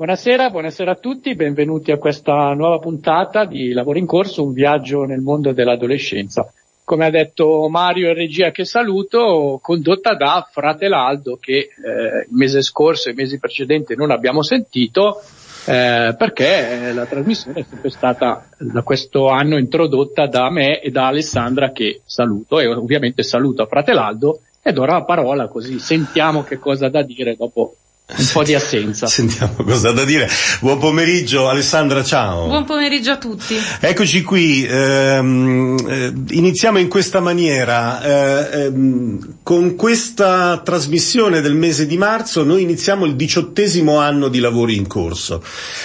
Buonasera, buonasera a tutti, benvenuti a questa nuova puntata di Lavoro in Corso, un viaggio nel mondo dell'adolescenza. Come ha detto Mario e regia che saluto, condotta da Fratelaldo che eh, il mese scorso e i mesi precedenti non abbiamo sentito eh, perché la trasmissione è sempre stata da questo anno introdotta da me e da Alessandra che saluto e ovviamente saluto Fratelaldo ed ora la parola così sentiamo che cosa da dire dopo un po' di assenza. Sentiamo cosa da dire. Buon pomeriggio Alessandra, ciao. Buon pomeriggio a tutti. Eccoci qui, ehm, eh, iniziamo in questa maniera. Eh, ehm, con questa trasmissione del mese di marzo noi iniziamo il diciottesimo anno di lavori in corso.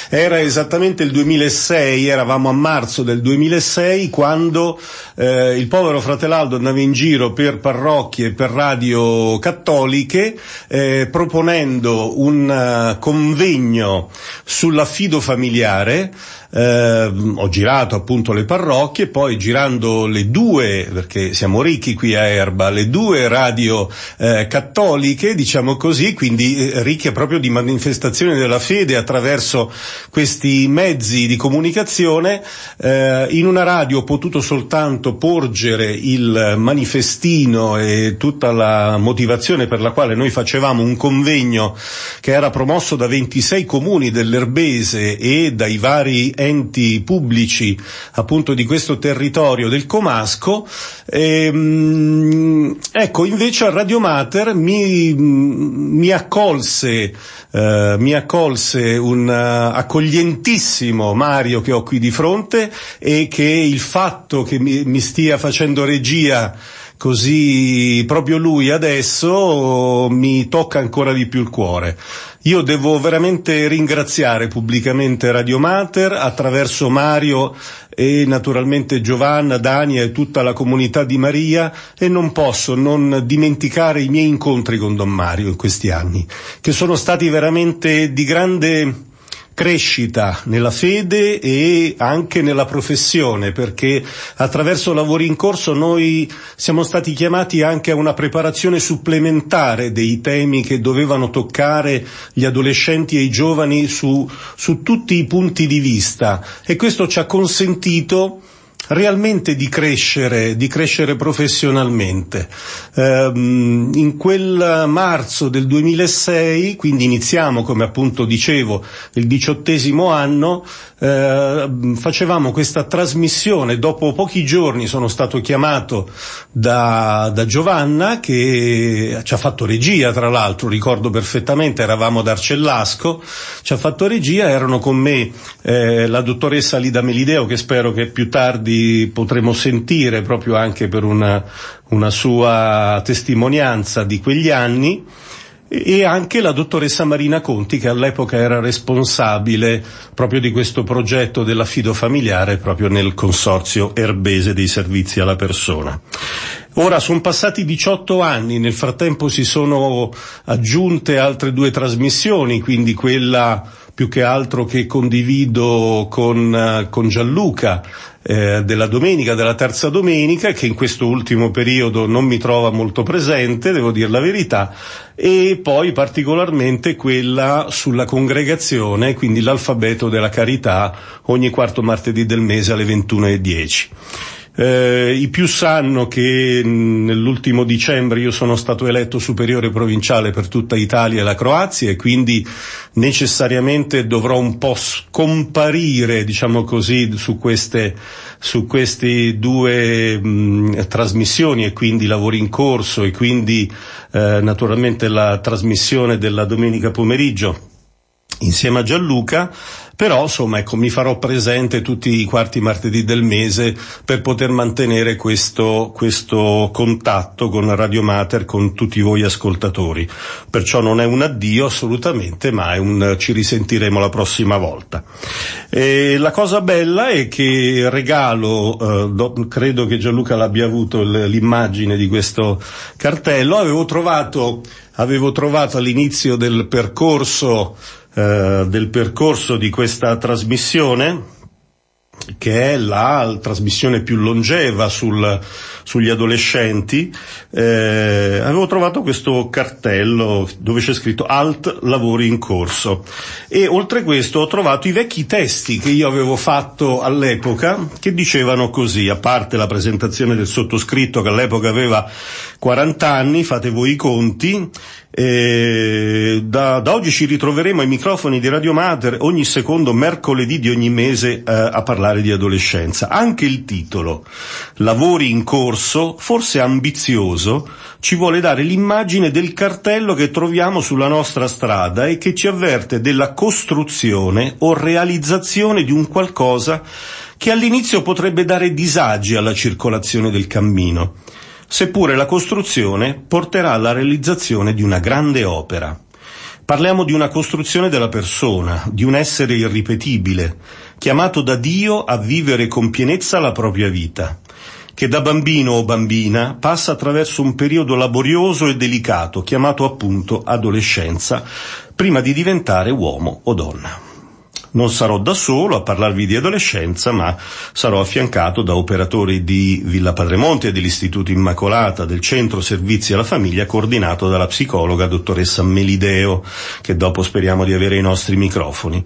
Era esattamente il 2006, eravamo a marzo del 2006 quando eh, il povero fratelaldo andava in giro per parrocchie e per radio cattoliche eh, proponendo un uh, convegno sull'affido familiare eh, ho girato appunto le parrocchie, poi girando le due, perché siamo ricchi qui a Erba, le due radio eh, cattoliche, diciamo così, quindi eh, ricche proprio di manifestazioni della fede attraverso questi mezzi di comunicazione, eh, in una radio ho potuto soltanto porgere il manifestino e tutta la motivazione per la quale noi facevamo un convegno che era promosso da 26 comuni dell'Erbese e dai vari enti pubblici appunto di questo territorio del Comasco. E, ehm, ecco, invece a Radio Mater mi, mi accolse Uh, mi accolse un uh, accoglientissimo Mario che ho qui di fronte e che il fatto che mi, mi stia facendo regia così proprio lui adesso mi tocca ancora di più il cuore. Io devo veramente ringraziare pubblicamente Radio Mater attraverso Mario e naturalmente Giovanna, Dania e tutta la comunità di Maria e non posso non dimenticare i miei incontri con Don Mario in questi anni, che sono stati veramente di grande crescita nella fede e anche nella professione, perché attraverso lavori in corso noi siamo stati chiamati anche a una preparazione supplementare dei temi che dovevano toccare gli adolescenti e i giovani su, su tutti i punti di vista. E questo ci ha consentito realmente di crescere, di crescere professionalmente. Eh, in quel marzo del 2006, quindi iniziamo, come appunto dicevo, il diciottesimo anno, eh, facevamo questa trasmissione, dopo pochi giorni sono stato chiamato da, da, Giovanna che ci ha fatto regia tra l'altro, ricordo perfettamente, eravamo ad Arcellasco, ci ha fatto regia, erano con me eh, la dottoressa Lida Melideo che spero che più tardi potremo sentire proprio anche per una, una sua testimonianza di quegli anni e anche la dottoressa Marina Conti che all'epoca era responsabile proprio di questo progetto dell'affido familiare proprio nel consorzio erbese dei servizi alla persona. Ora sono passati 18 anni, nel frattempo si sono aggiunte altre due trasmissioni, quindi quella più che altro che condivido con, con Gianluca eh, della domenica, della terza domenica, che in questo ultimo periodo non mi trova molto presente, devo dire la verità, e poi particolarmente quella sulla congregazione, quindi l'alfabeto della carità, ogni quarto martedì del mese alle 21.10. Eh, I più sanno che nell'ultimo dicembre io sono stato eletto superiore provinciale per tutta Italia e la Croazia e quindi necessariamente dovrò un po' scomparire, diciamo così, su queste, su queste due mh, trasmissioni e quindi lavori in corso e quindi eh, naturalmente la trasmissione della domenica pomeriggio insieme a Gianluca però insomma ecco mi farò presente tutti i quarti martedì del mese per poter mantenere questo, questo contatto con Radio Mater, con tutti voi ascoltatori. Perciò non è un addio assolutamente, ma è un ci risentiremo la prossima volta. E la cosa bella è che regalo, eh, do, credo che Gianluca l'abbia avuto l'immagine di questo cartello, avevo trovato, avevo trovato all'inizio del percorso eh, del percorso di questa trasmissione che è la trasmissione più longeva sul, sugli adolescenti, eh, avevo trovato questo cartello dove c'è scritto Alt lavori in corso. E oltre questo ho trovato i vecchi testi che io avevo fatto all'epoca che dicevano così, a parte la presentazione del sottoscritto che all'epoca aveva 40 anni, fate voi i conti, e da, da, oggi ci ritroveremo ai microfoni di Radio Mater ogni secondo mercoledì di ogni mese eh, a parlare di adolescenza. Anche il titolo, Lavori in corso, forse ambizioso, ci vuole dare l'immagine del cartello che troviamo sulla nostra strada e che ci avverte della costruzione o realizzazione di un qualcosa che all'inizio potrebbe dare disagi alla circolazione del cammino seppure la costruzione porterà alla realizzazione di una grande opera. Parliamo di una costruzione della persona, di un essere irripetibile, chiamato da Dio a vivere con pienezza la propria vita, che da bambino o bambina passa attraverso un periodo laborioso e delicato, chiamato appunto adolescenza, prima di diventare uomo o donna. Non sarò da solo a parlarvi di adolescenza, ma sarò affiancato da operatori di Villa Padremonte e dell'Istituto Immacolata del Centro Servizi alla Famiglia coordinato dalla psicologa dottoressa Melideo, che dopo speriamo di avere i nostri microfoni.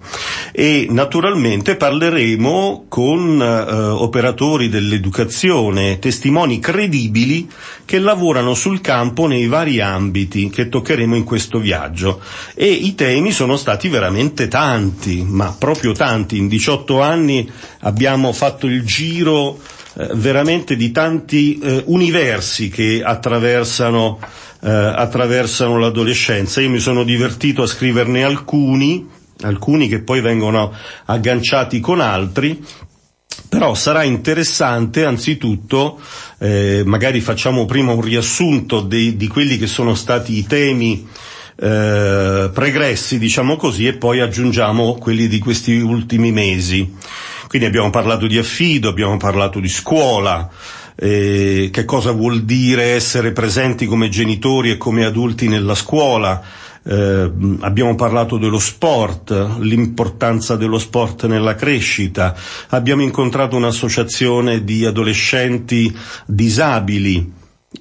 E naturalmente parleremo con eh, operatori dell'educazione, testimoni credibili che lavorano sul campo nei vari ambiti che toccheremo in questo viaggio. E i temi sono stati veramente tanti, ma proprio tanti, in 18 anni abbiamo fatto il giro eh, veramente di tanti eh, universi che attraversano, eh, attraversano l'adolescenza. Io mi sono divertito a scriverne alcuni, alcuni che poi vengono agganciati con altri, però sarà interessante anzitutto, eh, magari facciamo prima un riassunto di, di quelli che sono stati i temi eh, pregressi, diciamo così, e poi aggiungiamo quelli di questi ultimi mesi. Quindi abbiamo parlato di affido, abbiamo parlato di scuola, eh, che cosa vuol dire essere presenti come genitori e come adulti nella scuola, eh, abbiamo parlato dello sport, l'importanza dello sport nella crescita, abbiamo incontrato un'associazione di adolescenti disabili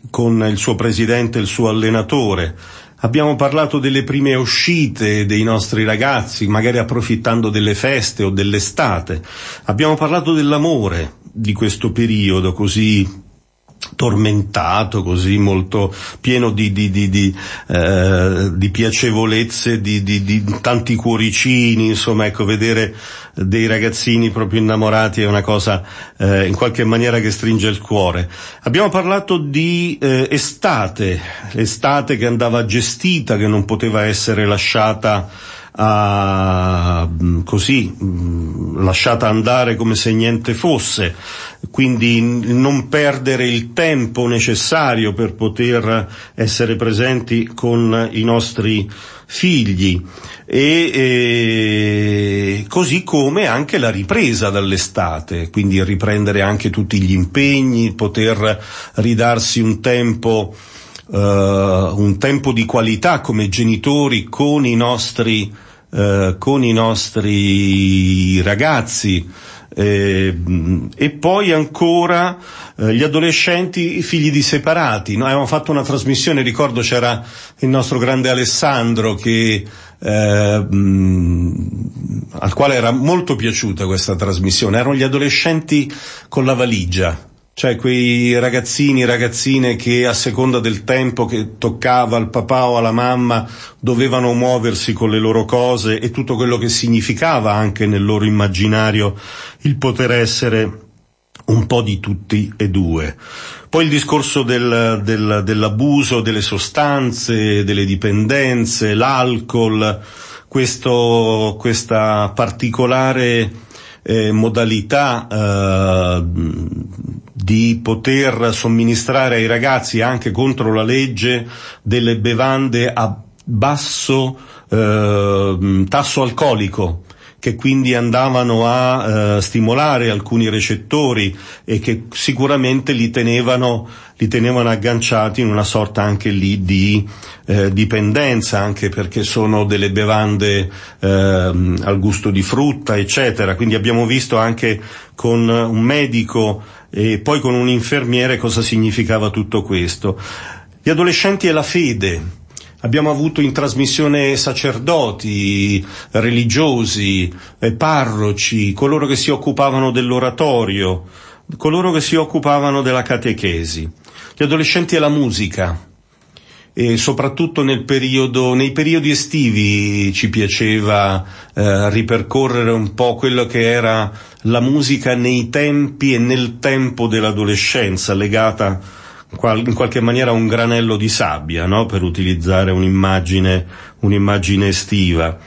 con il suo presidente e il suo allenatore, Abbiamo parlato delle prime uscite dei nostri ragazzi, magari approfittando delle feste o dell'estate. Abbiamo parlato dell'amore di questo periodo così tormentato, così molto pieno di, di, di, di eh, piacevolezze, di, tanti cuoricini, insomma, ecco, vedere dei ragazzini proprio innamorati è una cosa eh, in qualche maniera che stringe il cuore. Abbiamo parlato di eh, estate, estate che andava gestita, che non poteva essere lasciata mm, così mm, lasciata andare come se niente fosse, quindi non perdere il tempo necessario per poter essere presenti con i nostri figli. E, e, così come anche la ripresa dall'estate, quindi riprendere anche tutti gli impegni, poter ridarsi un tempo uh, un tempo di qualità come genitori con i nostri uh, con i nostri ragazzi. Eh, e poi ancora eh, gli adolescenti figli di separati. Noi avevamo fatto una trasmissione, ricordo c'era il nostro grande Alessandro che, eh, al quale era molto piaciuta questa trasmissione, erano gli adolescenti con la valigia cioè quei ragazzini, ragazzine che a seconda del tempo che toccava al papà o alla mamma dovevano muoversi con le loro cose e tutto quello che significava anche nel loro immaginario il poter essere un po' di tutti e due. Poi il discorso del, del, dell'abuso delle sostanze, delle dipendenze, l'alcol, questo, questa particolare eh, modalità eh, di poter somministrare ai ragazzi anche contro la legge delle bevande a basso eh, tasso alcolico che quindi andavano a eh, stimolare alcuni recettori e che sicuramente li tenevano, li tenevano agganciati in una sorta anche lì di eh, dipendenza, anche perché sono delle bevande eh, al gusto di frutta, eccetera. Quindi abbiamo visto anche con un medico e poi con un infermiere cosa significava tutto questo. Gli adolescenti e la fede, Abbiamo avuto in trasmissione sacerdoti, religiosi, eh, parroci, coloro che si occupavano dell'oratorio, coloro che si occupavano della catechesi, gli adolescenti e la musica. E soprattutto nel periodo, nei periodi estivi ci piaceva eh, ripercorrere un po' quello che era la musica nei tempi e nel tempo dell'adolescenza, legata in qualche maniera un granello di sabbia, no? per utilizzare un'immagine, un'immagine estiva.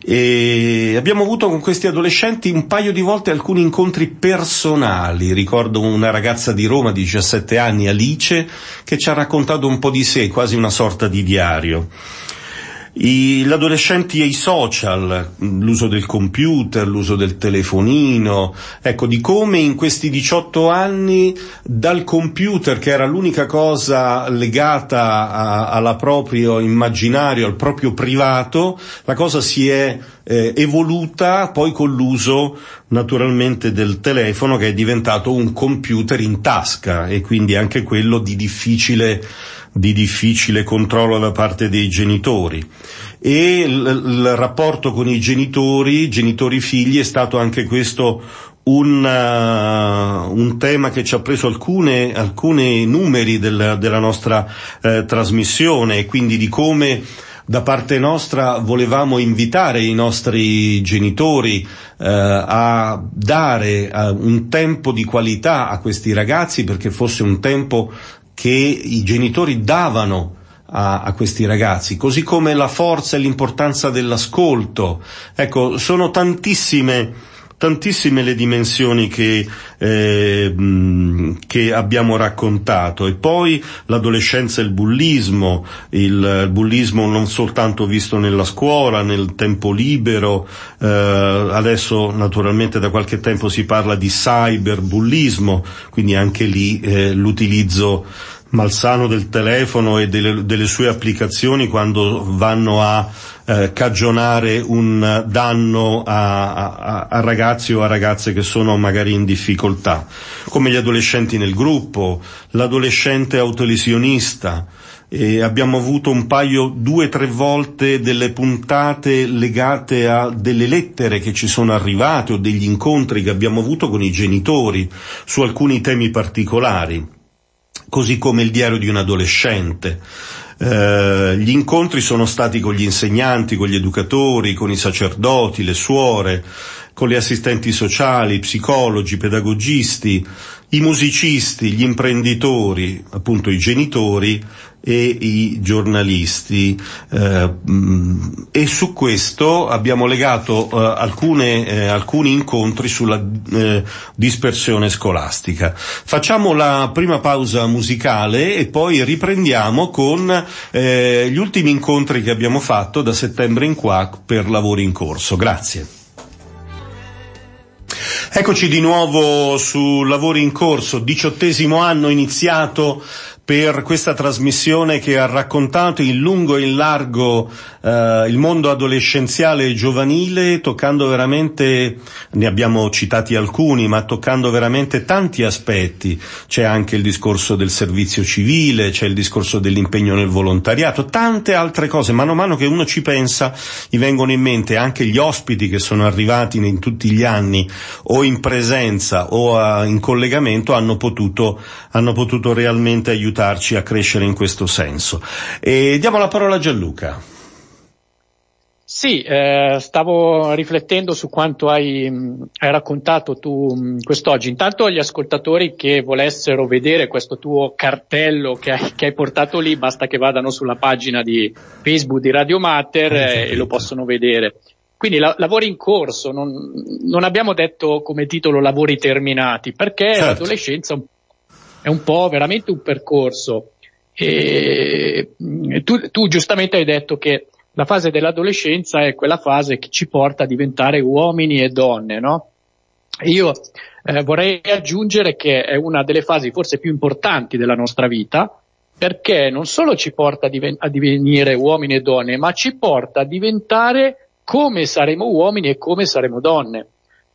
E abbiamo avuto con questi adolescenti un paio di volte alcuni incontri personali. Ricordo una ragazza di Roma di 17 anni, Alice, che ci ha raccontato un po' di sé, quasi una sorta di diario. Gli adolescenti e i social, l'uso del computer, l'uso del telefonino, ecco, di come in questi 18 anni dal computer, che era l'unica cosa legata a, alla proprio immaginario, al proprio privato, la cosa si è eh, evoluta poi con l'uso naturalmente del telefono che è diventato un computer in tasca e quindi anche quello di difficile di difficile controllo da parte dei genitori. E il, il rapporto con i genitori, genitori-figli, è stato anche questo un, uh, un, tema che ci ha preso alcune, alcuni numeri del, della nostra eh, trasmissione e quindi di come da parte nostra volevamo invitare i nostri genitori eh, a dare eh, un tempo di qualità a questi ragazzi perché fosse un tempo che i genitori davano a, a, questi ragazzi, così come la forza e l'importanza dell'ascolto. Ecco, sono tantissime tantissime le dimensioni che, eh, che, abbiamo raccontato. E poi l'adolescenza e il bullismo, il bullismo non soltanto visto nella scuola, nel tempo libero, eh, adesso naturalmente da qualche tempo si parla di cyberbullismo, quindi anche lì eh, l'utilizzo malsano del telefono e delle, delle sue applicazioni quando vanno a eh, cagionare un danno a, a, a, ragazzi o a ragazze che sono magari in difficoltà, come gli adolescenti nel gruppo, l'adolescente autolesionista. E abbiamo avuto un paio, due o tre volte delle puntate legate a delle lettere che ci sono arrivate o degli incontri che abbiamo avuto con i genitori su alcuni temi particolari così come il diario di un adolescente. Eh, gli incontri sono stati con gli insegnanti, con gli educatori, con i sacerdoti, le suore, con gli assistenti sociali, psicologi, pedagogisti, i musicisti, gli imprenditori, appunto i genitori e i giornalisti eh, e su questo abbiamo legato eh, alcune, eh, alcuni incontri sulla eh, dispersione scolastica. Facciamo la prima pausa musicale e poi riprendiamo con eh, gli ultimi incontri che abbiamo fatto da settembre in qua per lavori in corso. Grazie. Eccoci di nuovo su Lavori in Corso, diciottesimo anno iniziato per questa trasmissione che ha raccontato in lungo e in largo eh, il mondo adolescenziale e giovanile, toccando veramente, ne abbiamo citati alcuni, ma toccando veramente tanti aspetti. C'è anche il discorso del servizio civile, c'è il discorso dell'impegno nel volontariato, tante altre cose. Mano a mano che uno ci pensa, gli vengono in mente anche gli ospiti che sono arrivati in tutti gli anni, o in presenza o a, in collegamento, hanno potuto, hanno potuto realmente aiutare aiutarci a crescere in questo senso. E diamo la parola a Gianluca. Sì, eh, stavo riflettendo su quanto hai, hai raccontato tu mh, quest'oggi. Intanto agli ascoltatori che volessero vedere questo tuo cartello che hai, che hai, portato lì, basta che vadano sulla pagina di Facebook di Radio Mater eh, e lo possono vedere. Quindi la, lavori in corso, non, non, abbiamo detto come titolo lavori terminati, perché certo. l'adolescenza è un po' veramente un percorso. E tu, tu giustamente hai detto che la fase dell'adolescenza è quella fase che ci porta a diventare uomini e donne, no? Io eh, vorrei aggiungere che è una delle fasi forse più importanti della nostra vita, perché non solo ci porta a, diven- a divenire uomini e donne, ma ci porta a diventare come saremo uomini e come saremo donne.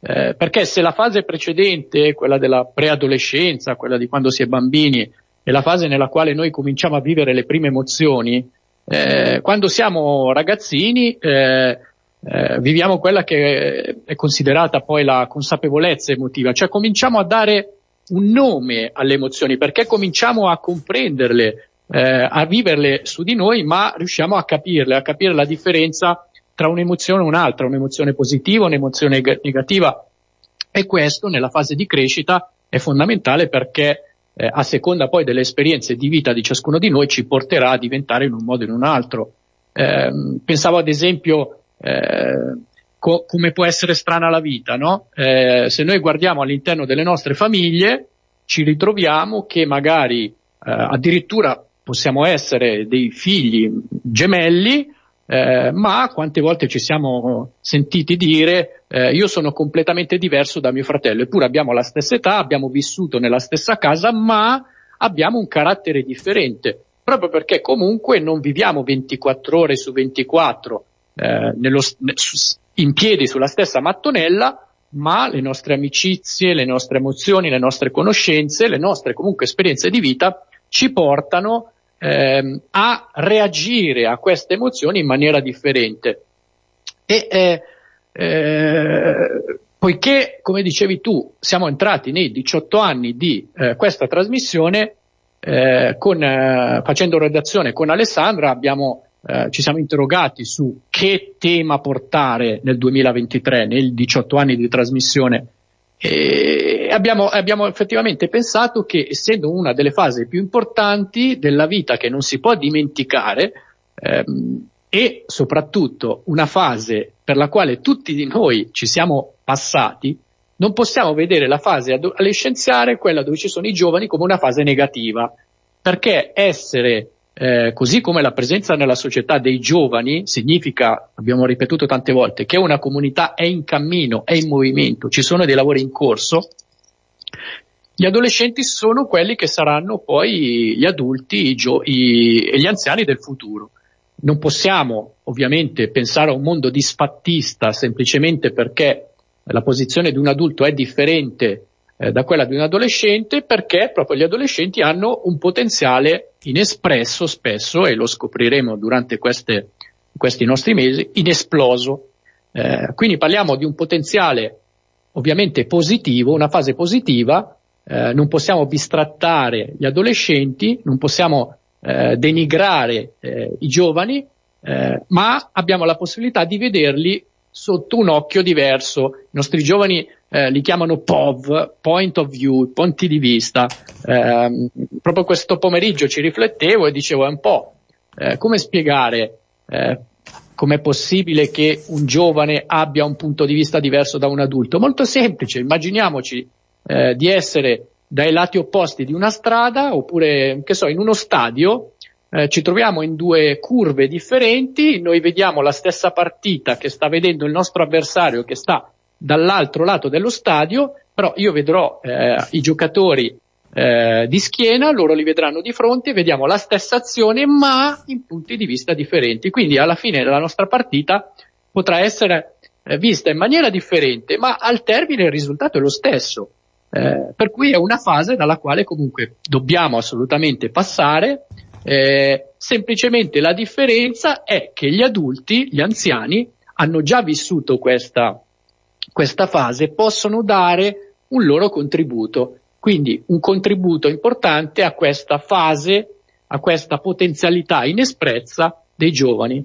Eh, perché se la fase precedente, quella della preadolescenza, quella di quando si è bambini, è la fase nella quale noi cominciamo a vivere le prime emozioni, eh, quando siamo ragazzini eh, eh, viviamo quella che è considerata poi la consapevolezza emotiva, cioè cominciamo a dare un nome alle emozioni perché cominciamo a comprenderle, eh, a viverle su di noi, ma riusciamo a capirle, a capire la differenza tra un'emozione e un'altra, un'emozione positiva, un'emozione negativa. E questo nella fase di crescita è fondamentale perché eh, a seconda poi delle esperienze di vita di ciascuno di noi ci porterà a diventare in un modo o in un altro. Eh, pensavo ad esempio eh, co- come può essere strana la vita, no? Eh, se noi guardiamo all'interno delle nostre famiglie, ci ritroviamo che magari eh, addirittura possiamo essere dei figli gemelli, eh, ma quante volte ci siamo sentiti dire eh, io sono completamente diverso da mio fratello, eppure abbiamo la stessa età, abbiamo vissuto nella stessa casa, ma abbiamo un carattere differente, proprio perché comunque non viviamo 24 ore su 24 eh, nello, in piedi sulla stessa mattonella, ma le nostre amicizie, le nostre emozioni, le nostre conoscenze, le nostre comunque esperienze di vita ci portano ehm, a reagire a queste emozioni in maniera differente. E eh, eh, poiché, come dicevi tu, siamo entrati nei 18 anni di eh, questa trasmissione, eh, con, eh, facendo redazione con Alessandra abbiamo eh, ci siamo interrogati su che tema portare nel 2023, nei 18 anni di trasmissione e abbiamo, abbiamo, effettivamente pensato che essendo una delle fasi più importanti della vita che non si può dimenticare ehm, e soprattutto una fase per la quale tutti di noi ci siamo passati, non possiamo vedere la fase adolescenziale, quella dove ci sono i giovani, come una fase negativa, perché essere eh, così come la presenza nella società dei giovani significa, abbiamo ripetuto tante volte, che una comunità è in cammino, è in movimento, ci sono dei lavori in corso, gli adolescenti sono quelli che saranno poi gli adulti gio- i- e gli anziani del futuro. Non possiamo ovviamente pensare a un mondo disfattista semplicemente perché la posizione di un adulto è differente eh, da quella di un adolescente perché proprio gli adolescenti hanno un potenziale inespresso spesso, e lo scopriremo durante queste, questi nostri mesi, inesploso. Eh, quindi parliamo di un potenziale ovviamente positivo, una fase positiva, eh, non possiamo bistrattare gli adolescenti, non possiamo eh, denigrare eh, i giovani, eh, ma abbiamo la possibilità di vederli sotto un occhio diverso. I nostri giovani eh, li chiamano POV, Point of View, punti di vista. Eh, proprio questo pomeriggio ci riflettevo e dicevo è un po' eh, come spiegare com'è possibile che un giovane abbia un punto di vista diverso da un adulto? Molto semplice, immaginiamoci eh, di essere dai lati opposti di una strada oppure, che so, in uno stadio eh, ci troviamo in due curve differenti, noi vediamo la stessa partita che sta vedendo il nostro avversario che sta dall'altro lato dello stadio, però io vedrò eh, i giocatori eh, di schiena, loro li vedranno di fronte, vediamo la stessa azione ma in punti di vista differenti. Quindi alla fine della nostra partita potrà essere eh, vista in maniera differente, ma al termine il risultato è lo stesso. Eh, per cui è una fase dalla quale comunque dobbiamo assolutamente passare. Eh, semplicemente la differenza è che gli adulti, gli anziani, hanno già vissuto questa, questa fase, possono dare un loro contributo. Quindi un contributo importante a questa fase, a questa potenzialità inespressa dei giovani.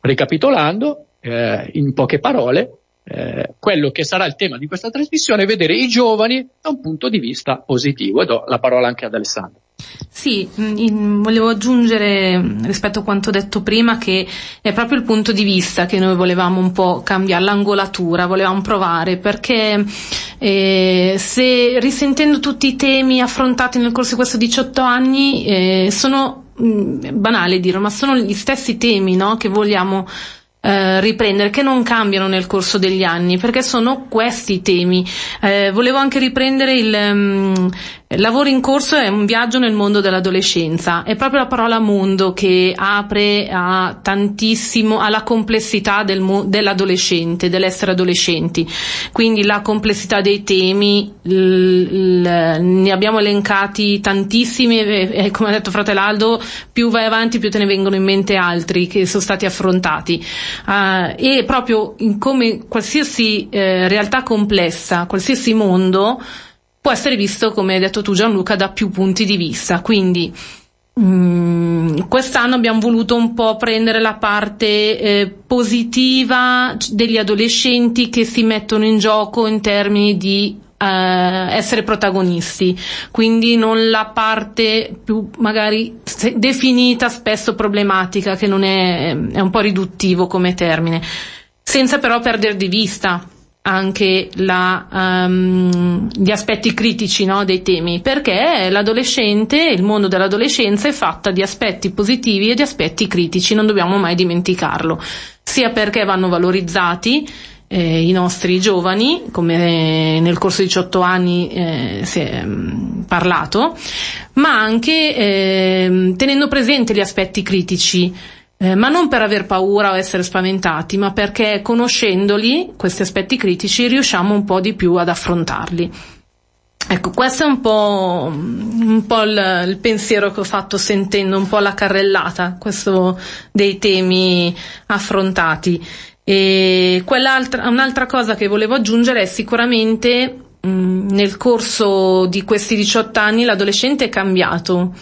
Ricapitolando, eh, in poche parole, eh, quello che sarà il tema di questa trasmissione è vedere i giovani da un punto di vista positivo e do la parola anche ad Alessandro. Sì, mm, in, volevo aggiungere mm, rispetto a quanto detto prima che è proprio il punto di vista che noi volevamo un po' cambiare, l'angolatura, volevamo provare perché eh, se risentendo tutti i temi affrontati nel corso di questi 18 anni eh, sono mh, mm, banale dirlo, ma sono gli stessi temi no, che vogliamo eh, riprendere, che non cambiano nel corso degli anni, perché sono questi i temi. Eh, volevo anche riprendere il um, lavoro in corso è un viaggio nel mondo dell'adolescenza. È proprio la parola mondo che apre a tantissimo alla complessità del dell'adolescente, dell'essere adolescenti. Quindi la complessità dei temi, l- l- ne abbiamo elencati tantissimi e, e come ha detto Fratelaldo, più vai avanti più te ne vengono in mente altri che sono stati affrontati uh, e proprio come qualsiasi eh, realtà complessa, qualsiasi mondo può essere visto, come hai detto tu Gianluca, da più punti di vista. Quindi mm, quest'anno abbiamo voluto un po' prendere la parte eh, positiva degli adolescenti che si mettono in gioco in termini di Uh, essere protagonisti, quindi non la parte più magari definita spesso problematica, che non è, è un po' riduttivo come termine, senza però perdere di vista anche la, um, gli aspetti critici no, dei temi, perché l'adolescente, il mondo dell'adolescenza è fatta di aspetti positivi e di aspetti critici, non dobbiamo mai dimenticarlo, sia perché vanno valorizzati eh, i nostri giovani, come nel corso di 18 anni eh, si è mh, parlato, ma anche eh, tenendo presente gli aspetti critici, eh, ma non per aver paura o essere spaventati, ma perché conoscendoli, questi aspetti critici, riusciamo un po' di più ad affrontarli. Ecco, questo è un po', un po il, il, pensiero che ho fatto sentendo un po' la carrellata, questo dei temi affrontati. E un'altra cosa che volevo aggiungere è sicuramente mh, nel corso di questi 18 anni l'adolescente è cambiato.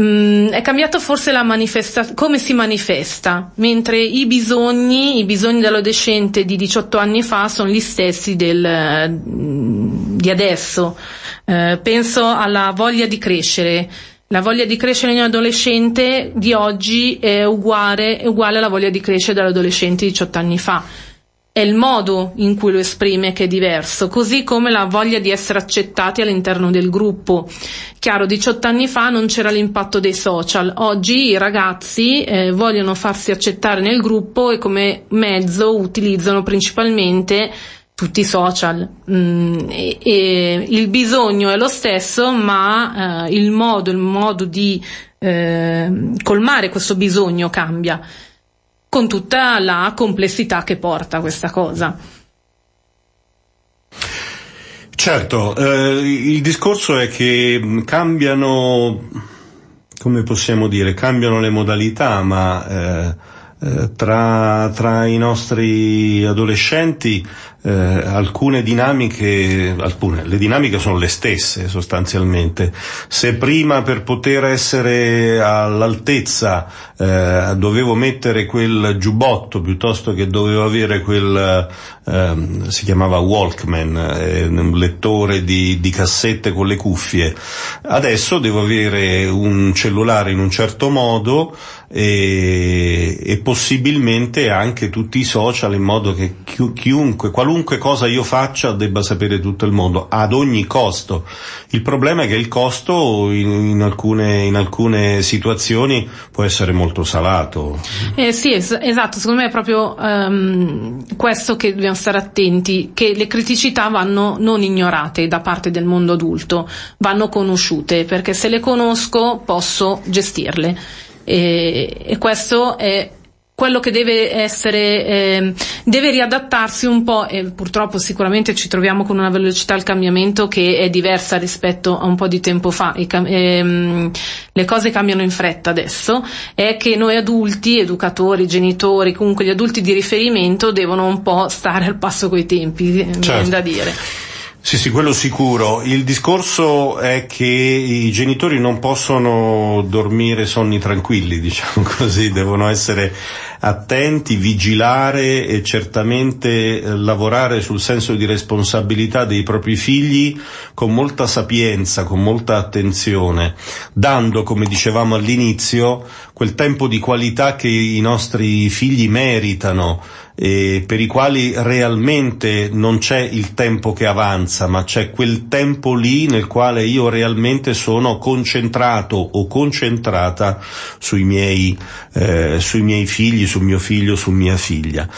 Mm, è cambiato forse la manifestazione, come si manifesta, mentre i bisogni, i bisogni dell'adolescente di 18 anni fa sono gli stessi del, mm, di adesso. Eh, penso alla voglia di crescere, la voglia di crescere in un adolescente di oggi è uguale, è uguale alla voglia di crescere dell'adolescente di 18 anni fa. È il modo in cui lo esprime che è diverso, così come la voglia di essere accettati all'interno del gruppo. Chiaro, 18 anni fa non c'era l'impatto dei social, oggi i ragazzi eh, vogliono farsi accettare nel gruppo e come mezzo utilizzano principalmente tutti i social. Mm, e, e, il bisogno è lo stesso ma eh, il modo, il modo di eh, colmare questo bisogno cambia con tutta la complessità che porta questa cosa. Certo, eh, il discorso è che cambiano, come possiamo dire, cambiano le modalità, ma eh, eh, tra, tra, i nostri adolescenti eh, alcune dinamiche, alcune, le dinamiche sono le stesse sostanzialmente. Se prima per poter essere all'altezza eh, dovevo mettere quel giubbotto piuttosto che dovevo avere quel, ehm, si chiamava Walkman, eh, un lettore di, di cassette con le cuffie, adesso devo avere un cellulare in un certo modo e, e possibilmente anche tutti i social in modo che chiunque, qualunque cosa io faccia debba sapere tutto il mondo, ad ogni costo. Il problema è che il costo in, in, alcune, in alcune, situazioni può essere molto salato. Eh sì, es- esatto, secondo me è proprio um, questo che dobbiamo stare attenti, che le criticità vanno non ignorate da parte del mondo adulto, vanno conosciute, perché se le conosco posso gestirle. E, e questo è quello che deve essere, eh, deve riadattarsi un po' e purtroppo sicuramente ci troviamo con una velocità al cambiamento che è diversa rispetto a un po' di tempo fa. Cam- ehm, le cose cambiano in fretta adesso, è che noi adulti, educatori, genitori, comunque gli adulti di riferimento devono un po' stare al passo coi tempi, certo. da dire. Sì, sì, quello sicuro. Il discorso è che i genitori non possono dormire sonni tranquilli, diciamo così, devono essere attenti, vigilare e certamente eh, lavorare sul senso di responsabilità dei propri figli con molta sapienza, con molta attenzione, dando, come dicevamo all'inizio, quel tempo di qualità che i nostri figli meritano e per i quali realmente non c'è il tempo che avanza, ma c'è quel tempo lì nel quale io realmente sono concentrato o concentrata sui miei, eh, sui miei figli, su mio figlio, su mia figlia.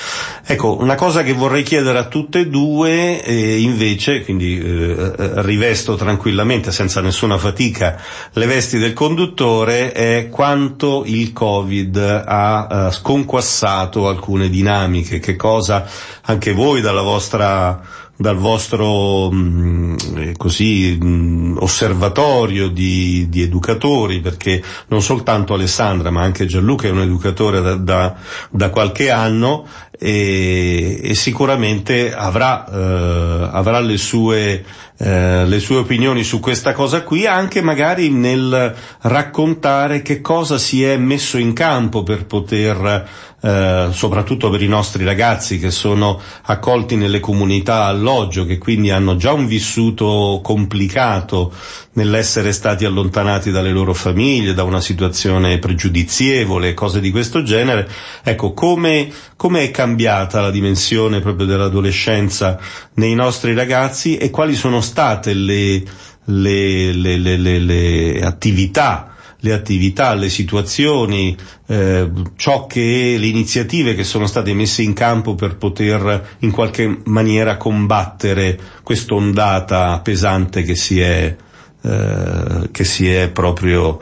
Ecco, una cosa che vorrei chiedere a tutte e due, eh, invece, quindi eh, rivesto tranquillamente, senza nessuna fatica, le vesti del conduttore, è quanto il Covid ha eh, sconquassato alcune dinamiche, che cosa anche voi dalla vostra dal vostro mm, così, mh, mm, osservatorio di, di, educatori, perché non soltanto Alessandra ma anche Gianluca è un educatore da, da, da qualche anno e, e sicuramente avrà, eh, avrà le sue eh, le sue opinioni su questa cosa qui, anche magari nel raccontare che cosa si è messo in campo per poter, eh, soprattutto per i nostri ragazzi che sono accolti nelle comunità alloggio, che quindi hanno già un vissuto complicato nell'essere stati allontanati dalle loro famiglie, da una situazione pregiudizievole, cose di questo genere. Ecco, come, come è cambiata la dimensione proprio dell'adolescenza nei nostri ragazzi e quali sono state le, le, le, le attività le attività, le situazioni, eh, ciò che le iniziative che sono state messe in campo per poter in qualche maniera combattere quest'ondata pesante che si è eh, che si è proprio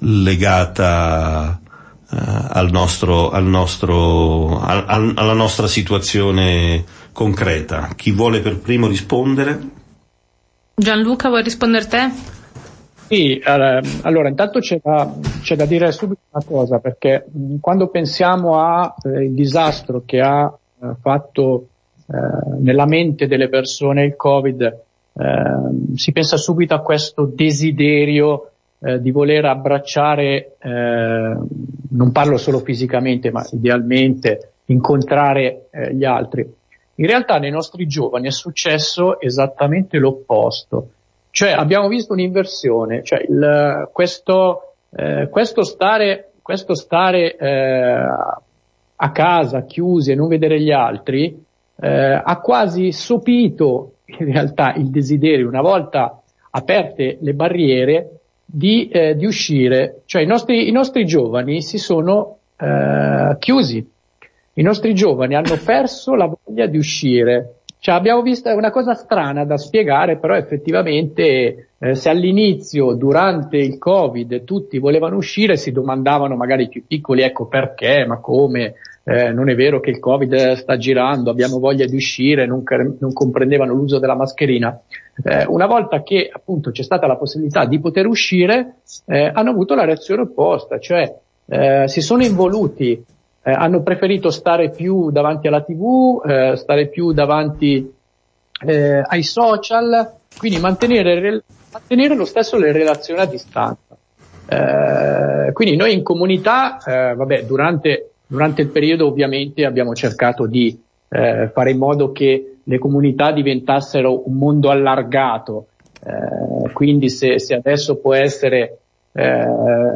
legata eh, al nostro, al nostro, al, alla nostra situazione concreta. Chi vuole per primo rispondere? Gianluca, vuoi rispondere te? Sì, allora intanto c'è da, c'è da, dire subito una cosa, perché quando pensiamo al eh, disastro che ha eh, fatto eh, nella mente delle persone il Covid, Ehm, si pensa subito a questo desiderio eh, di voler abbracciare, eh, non parlo solo fisicamente, ma idealmente incontrare eh, gli altri. In realtà nei nostri giovani è successo esattamente l'opposto, cioè abbiamo visto un'inversione, cioè il, questo, eh, questo, stare, questo stare eh, a casa chiusi e non vedere gli altri ha quasi sopito in realtà il desiderio, una volta aperte le barriere, di, eh, di uscire. Cioè i nostri, i nostri, giovani si sono eh, chiusi, i nostri giovani hanno perso la voglia di uscire. Cioè, abbiamo visto, è una cosa strana da spiegare, però effettivamente eh, se all'inizio, durante il Covid, tutti volevano uscire, si domandavano magari i più piccoli, ecco perché, ma come, eh, non è vero che il Covid sta girando, abbiamo voglia di uscire, non, non comprendevano l'uso della mascherina. Eh, una volta che appunto c'è stata la possibilità di poter uscire, eh, hanno avuto la reazione opposta, cioè eh, si sono involuti, eh, hanno preferito stare più davanti alla TV, eh, stare più davanti ai social, quindi mantenere, mantenere, lo stesso le relazioni a distanza. quindi noi in comunità, vabbè, durante Durante il periodo ovviamente abbiamo cercato di eh, fare in modo che le comunità diventassero un mondo allargato, eh, quindi se, se, adesso può essere, eh,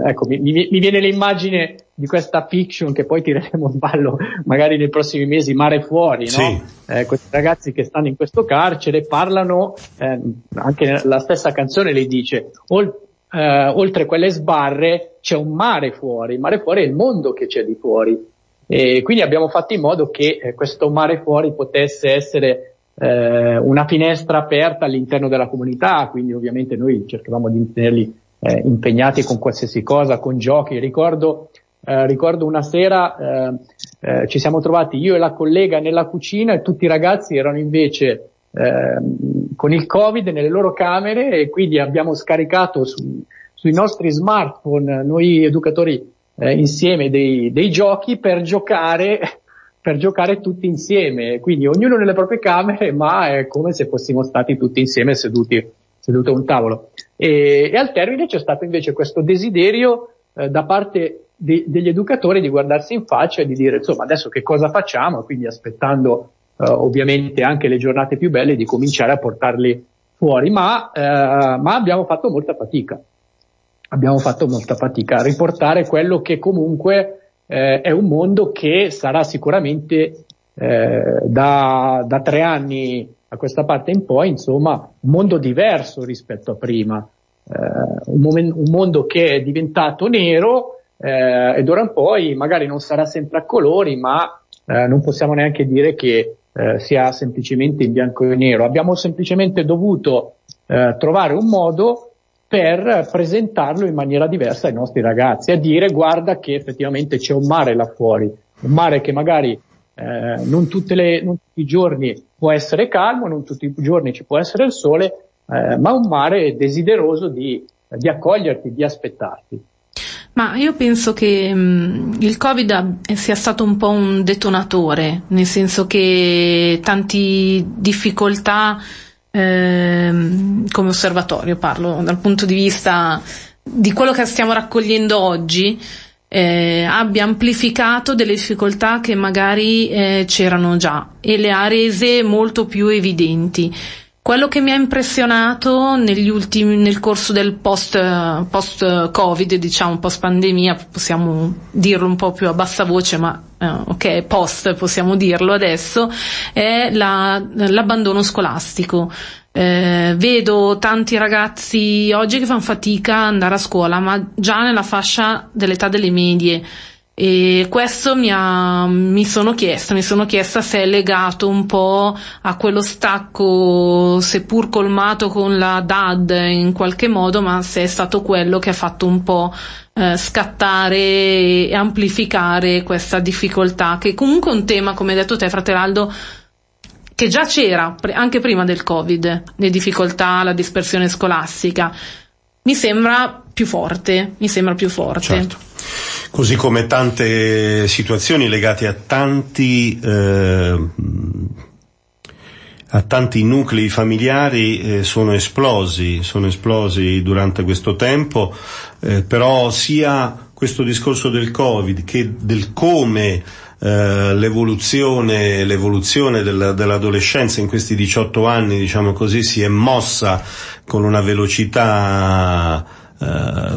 ecco, mi, mi, viene l'immagine di questa fiction che poi tireremo in ballo magari nei prossimi mesi, Mare Fuori, sì. no? Eh, questi ragazzi che stanno in questo carcere parlano, eh, anche la stessa canzone le dice, eh, oltre quelle sbarre c'è un mare fuori, il mare fuori è il mondo che c'è di fuori. E quindi abbiamo fatto in modo che eh, questo mare fuori potesse essere eh, una finestra aperta all'interno della comunità, quindi ovviamente noi cercavamo di tenerli eh, impegnati con qualsiasi cosa, con giochi. Ricordo, eh, ricordo una sera eh, eh, ci siamo trovati io e la collega nella cucina e tutti i ragazzi erano invece con il Covid nelle loro camere e quindi abbiamo scaricato su, sui nostri smartphone, noi educatori eh, insieme dei, dei, giochi per giocare, per giocare tutti insieme, quindi ognuno nelle proprie camere, ma è come se fossimo stati tutti insieme seduti, seduti a un tavolo. E, e al termine c'è stato invece questo desiderio eh, da parte de, degli educatori di guardarsi in faccia e di dire insomma adesso che cosa facciamo, quindi aspettando eh, ovviamente anche le giornate più belle di cominciare a portarli fuori, ma, eh, ma abbiamo fatto molta fatica. Abbiamo fatto molta fatica a riportare quello che comunque eh, è un mondo che sarà sicuramente eh, da, da tre anni a questa parte in poi, insomma, un mondo diverso rispetto a prima, eh, un, momen- un, mondo che è diventato nero eh, ed ora in poi magari non sarà sempre a colori, ma eh, non possiamo neanche dire che eh, sia semplicemente in bianco e nero. Abbiamo semplicemente dovuto eh, trovare un modo per presentarlo in maniera diversa ai nostri ragazzi, a dire guarda che effettivamente c'è un mare là fuori, un mare che magari eh, non, le, non, tutti i giorni può essere calmo, non tutti i giorni ci può essere il sole, eh, ma un mare desideroso di, di, accoglierti, di aspettarti. Ma io penso che mh, il Covid sia stato un po' un detonatore, nel senso che tante difficoltà eh, come osservatorio parlo dal punto di vista di quello che stiamo raccogliendo oggi eh, abbia amplificato delle difficoltà che magari eh, c'erano già e le ha rese molto più evidenti. Quello che mi ha impressionato negli ultimi, nel corso del post, post Covid, diciamo post pandemia, possiamo dirlo un po' più a bassa voce, ma eh, ok, post possiamo dirlo adesso, è la, l'abbandono scolastico. Eh, vedo tanti ragazzi oggi che fanno fatica ad andare a scuola, ma già nella fascia dell'età delle medie. E questo mi, ha, mi sono chiesta, mi sono chiesta se è legato un po' a quello stacco, seppur colmato con la DAD in qualche modo, ma se è stato quello che ha fatto un po' eh, scattare e amplificare questa difficoltà, che comunque è un tema, come hai detto te, Fratelaldo, che già c'era anche prima del Covid, le difficoltà, la dispersione scolastica, mi sembra più forte, mi sembra più forte. Certo. Così come tante situazioni legate a tanti eh, a tanti nuclei familiari eh, sono esplosi, sono esplosi durante questo tempo, eh, però sia questo discorso del Covid che del come eh, l'evoluzione, l'evoluzione della, dell'adolescenza in questi 18 anni, diciamo così, si è mossa con una velocità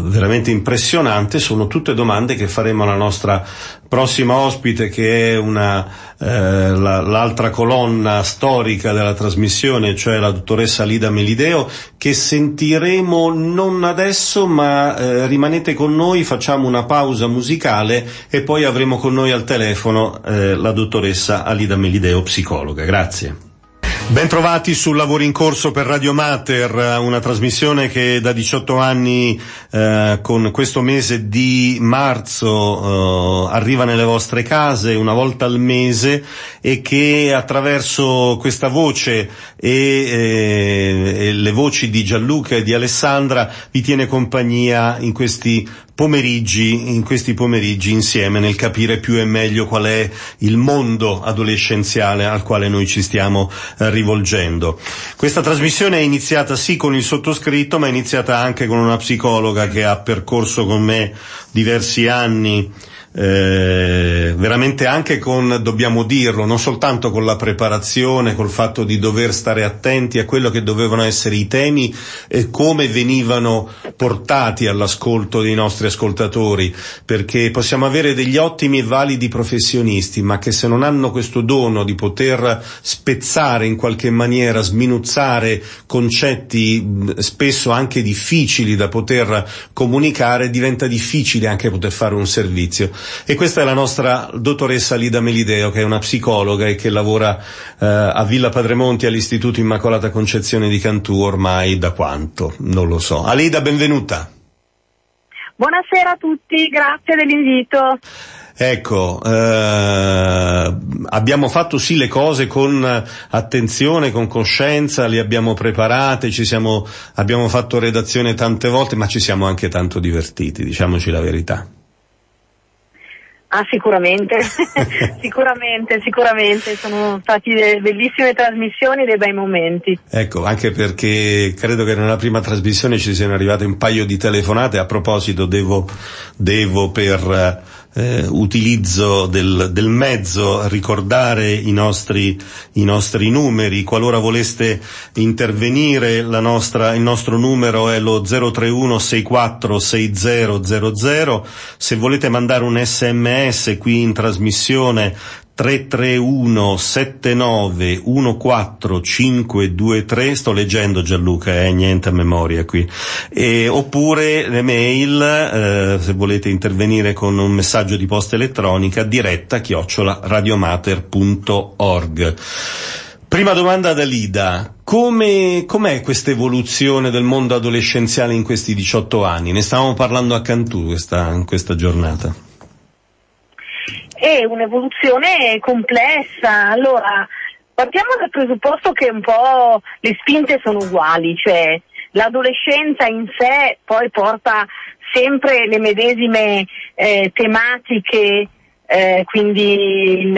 veramente impressionante, sono tutte domande che faremo alla nostra prossima ospite che è una, eh, la, l'altra colonna storica della trasmissione, cioè la dottoressa Lida Melideo, che sentiremo non adesso ma eh, rimanete con noi, facciamo una pausa musicale e poi avremo con noi al telefono eh, la dottoressa Alida Melideo, psicologa. Grazie. Bentrovati sul lavoro in corso per Radio Mater, una trasmissione che da 18 anni eh, con questo mese di marzo eh, arriva nelle vostre case una volta al mese e che attraverso questa voce e, eh, e le voci di Gianluca e di Alessandra vi tiene compagnia in questi pomeriggi, in questi pomeriggi insieme nel capire più e meglio qual è il mondo adolescenziale al quale noi ci stiamo eh, rivolgendo. Questa trasmissione è iniziata sì con il sottoscritto, ma è iniziata anche con una psicologa che ha percorso con me diversi anni eh, veramente anche con, dobbiamo dirlo, non soltanto con la preparazione, col fatto di dover stare attenti a quello che dovevano essere i temi e come venivano portati all'ascolto dei nostri ascoltatori, perché possiamo avere degli ottimi e validi professionisti, ma che se non hanno questo dono di poter spezzare in qualche maniera, sminuzzare concetti spesso anche difficili da poter comunicare, diventa difficile anche poter fare un servizio. E questa è la nostra dottoressa Lida Melideo, che è una psicologa e che lavora eh, a Villa Padremonti all'Istituto Immacolata Concezione di Cantù ormai da quanto? Non lo so. Alida, benvenuta. Buonasera a tutti, grazie dell'invito. Ecco, eh, abbiamo fatto sì le cose con attenzione, con coscienza, le abbiamo preparate, ci siamo, abbiamo fatto redazione tante volte, ma ci siamo anche tanto divertiti, diciamoci la verità. Ah, sicuramente, sicuramente, sicuramente, sono stati delle bellissime trasmissioni e dei bei momenti. Ecco, anche perché credo che nella prima trasmissione ci siano arrivate un paio di telefonate, a proposito devo, devo per eh, utilizzo del, del, mezzo, ricordare i nostri, i nostri, numeri. Qualora voleste intervenire, nostra, il nostro numero è lo 031 64 6000. Se volete mandare un sms qui in trasmissione 331 79 14523 sto leggendo Gianluca, eh, niente a memoria qui, e, oppure le mail, eh, se volete intervenire con un messaggio di posta elettronica, diretta chiocciola radiomater.org. Prima domanda da Lida, come, com'è questa evoluzione del mondo adolescenziale in questi 18 anni? Ne stavamo parlando a Cantù questa, in questa giornata. È un'evoluzione complessa, allora partiamo dal presupposto che un po' le spinte sono uguali, cioè l'adolescenza in sé poi porta sempre le medesime eh, tematiche eh, quindi il,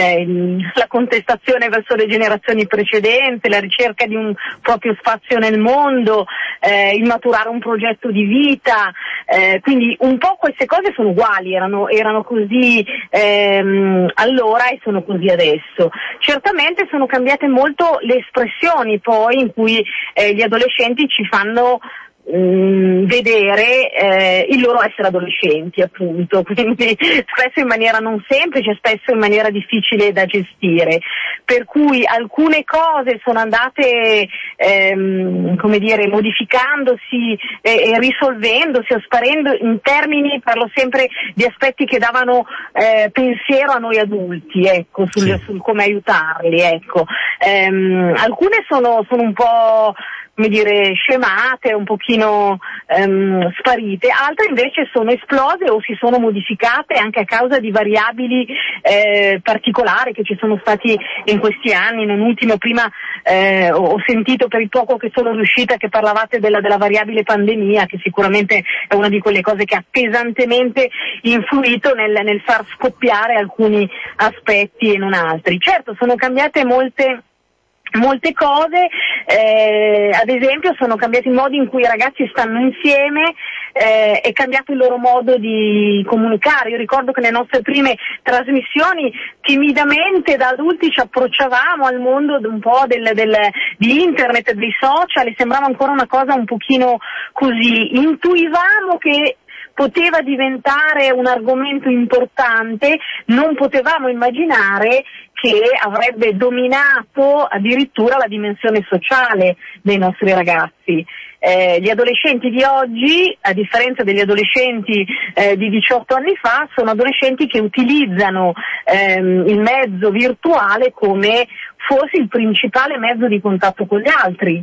la contestazione verso le generazioni precedenti, la ricerca di un proprio spazio nel mondo, eh, il maturare un progetto di vita, eh, quindi un po' queste cose sono uguali, erano, erano così ehm, allora e sono così adesso. Certamente sono cambiate molto le espressioni poi in cui eh, gli adolescenti ci fanno mh, mm, vedere eh, il loro essere adolescenti appunto, quindi spesso in maniera non semplice, spesso in maniera difficile da gestire, per cui alcune cose sono andate ehm, come dire, modificandosi e, e risolvendosi o sparendo in termini, parlo sempre di aspetti che davano eh, pensiero a noi adulti, ecco, sul, sì. sul come aiutarli, ecco. ehm, alcune sono, sono un po' come dire, scemate, un pochino ehm, sparite, altre invece sono esplose o si sono modificate anche a causa di variabili eh, particolari che ci sono stati in questi anni, non ultimo prima eh, ho sentito per il poco che sono riuscita che parlavate della, della variabile pandemia, che sicuramente è una di quelle cose che ha pesantemente influito nel, nel far scoppiare alcuni aspetti e non altri. Certo, sono cambiate molte molte cose, eh, ad esempio sono cambiati i modi in cui i ragazzi stanno insieme, eh, è cambiato il loro modo di comunicare. Io ricordo che nelle nostre prime trasmissioni timidamente da adulti ci approcciavamo al mondo un po' del, del, di internet, dei social e sembrava ancora una cosa un pochino così. Intuivamo che poteva diventare un argomento importante, non potevamo immaginare che avrebbe dominato addirittura la dimensione sociale dei nostri ragazzi. Eh, gli adolescenti di oggi, a differenza degli adolescenti eh, di 18 anni fa, sono adolescenti che utilizzano ehm, il mezzo virtuale come fosse il principale mezzo di contatto con gli altri,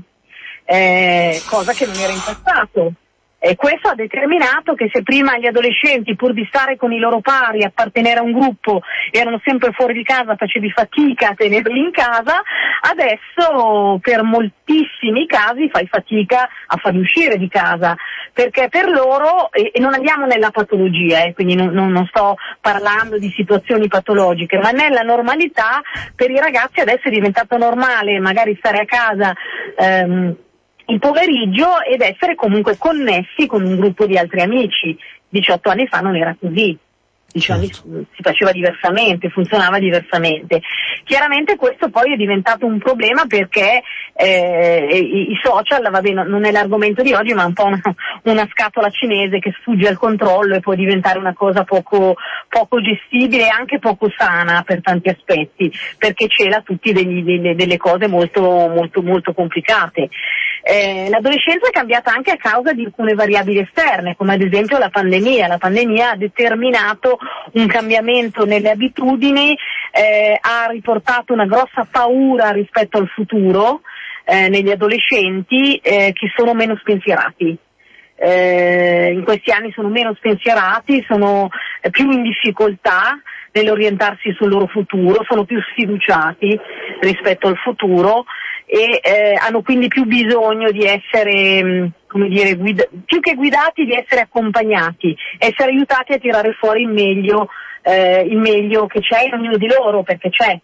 eh, cosa che non era in passato. E questo ha determinato che se prima gli adolescenti, pur di stare con i loro pari, appartenere a un gruppo, erano sempre fuori di casa, facevi fatica a tenerli in casa, adesso per moltissimi casi fai fatica a farli uscire di casa, perché per loro, e, non andiamo nella patologia, eh, quindi non, non, non, sto parlando di situazioni patologiche, ma nella normalità per i ragazzi adesso è diventato normale magari stare a casa. Ehm, il pomeriggio ed essere comunque connessi con un gruppo di altri amici. 18 anni fa non era così. 18 anni certo. si faceva diversamente, funzionava diversamente. Chiaramente questo poi è diventato un problema perché eh, i, i, social, vabbè, non è l'argomento di oggi, ma è un po' una, una, scatola cinese che sfugge al controllo e può diventare una cosa poco, poco gestibile e anche poco sana per tanti aspetti, perché cela tutti degli, delle, delle, cose molto, molto, molto complicate. Eh, l'adolescenza è cambiata anche a causa di alcune variabili esterne, come ad esempio la pandemia. La pandemia ha determinato un cambiamento nelle abitudini, eh, ha riportato una grossa paura rispetto al futuro eh, negli adolescenti eh, che sono meno spensierati. Eh, in questi anni sono meno spensierati, sono più in difficoltà nell'orientarsi sul loro futuro, sono più sfiduciati rispetto al futuro e eh, hanno quindi più bisogno di essere, mm, come dire, guida- più che guidati, di essere accompagnati, essere aiutati a tirare fuori il meglio, eh, il meglio che c'è in ognuno di loro, perché c'è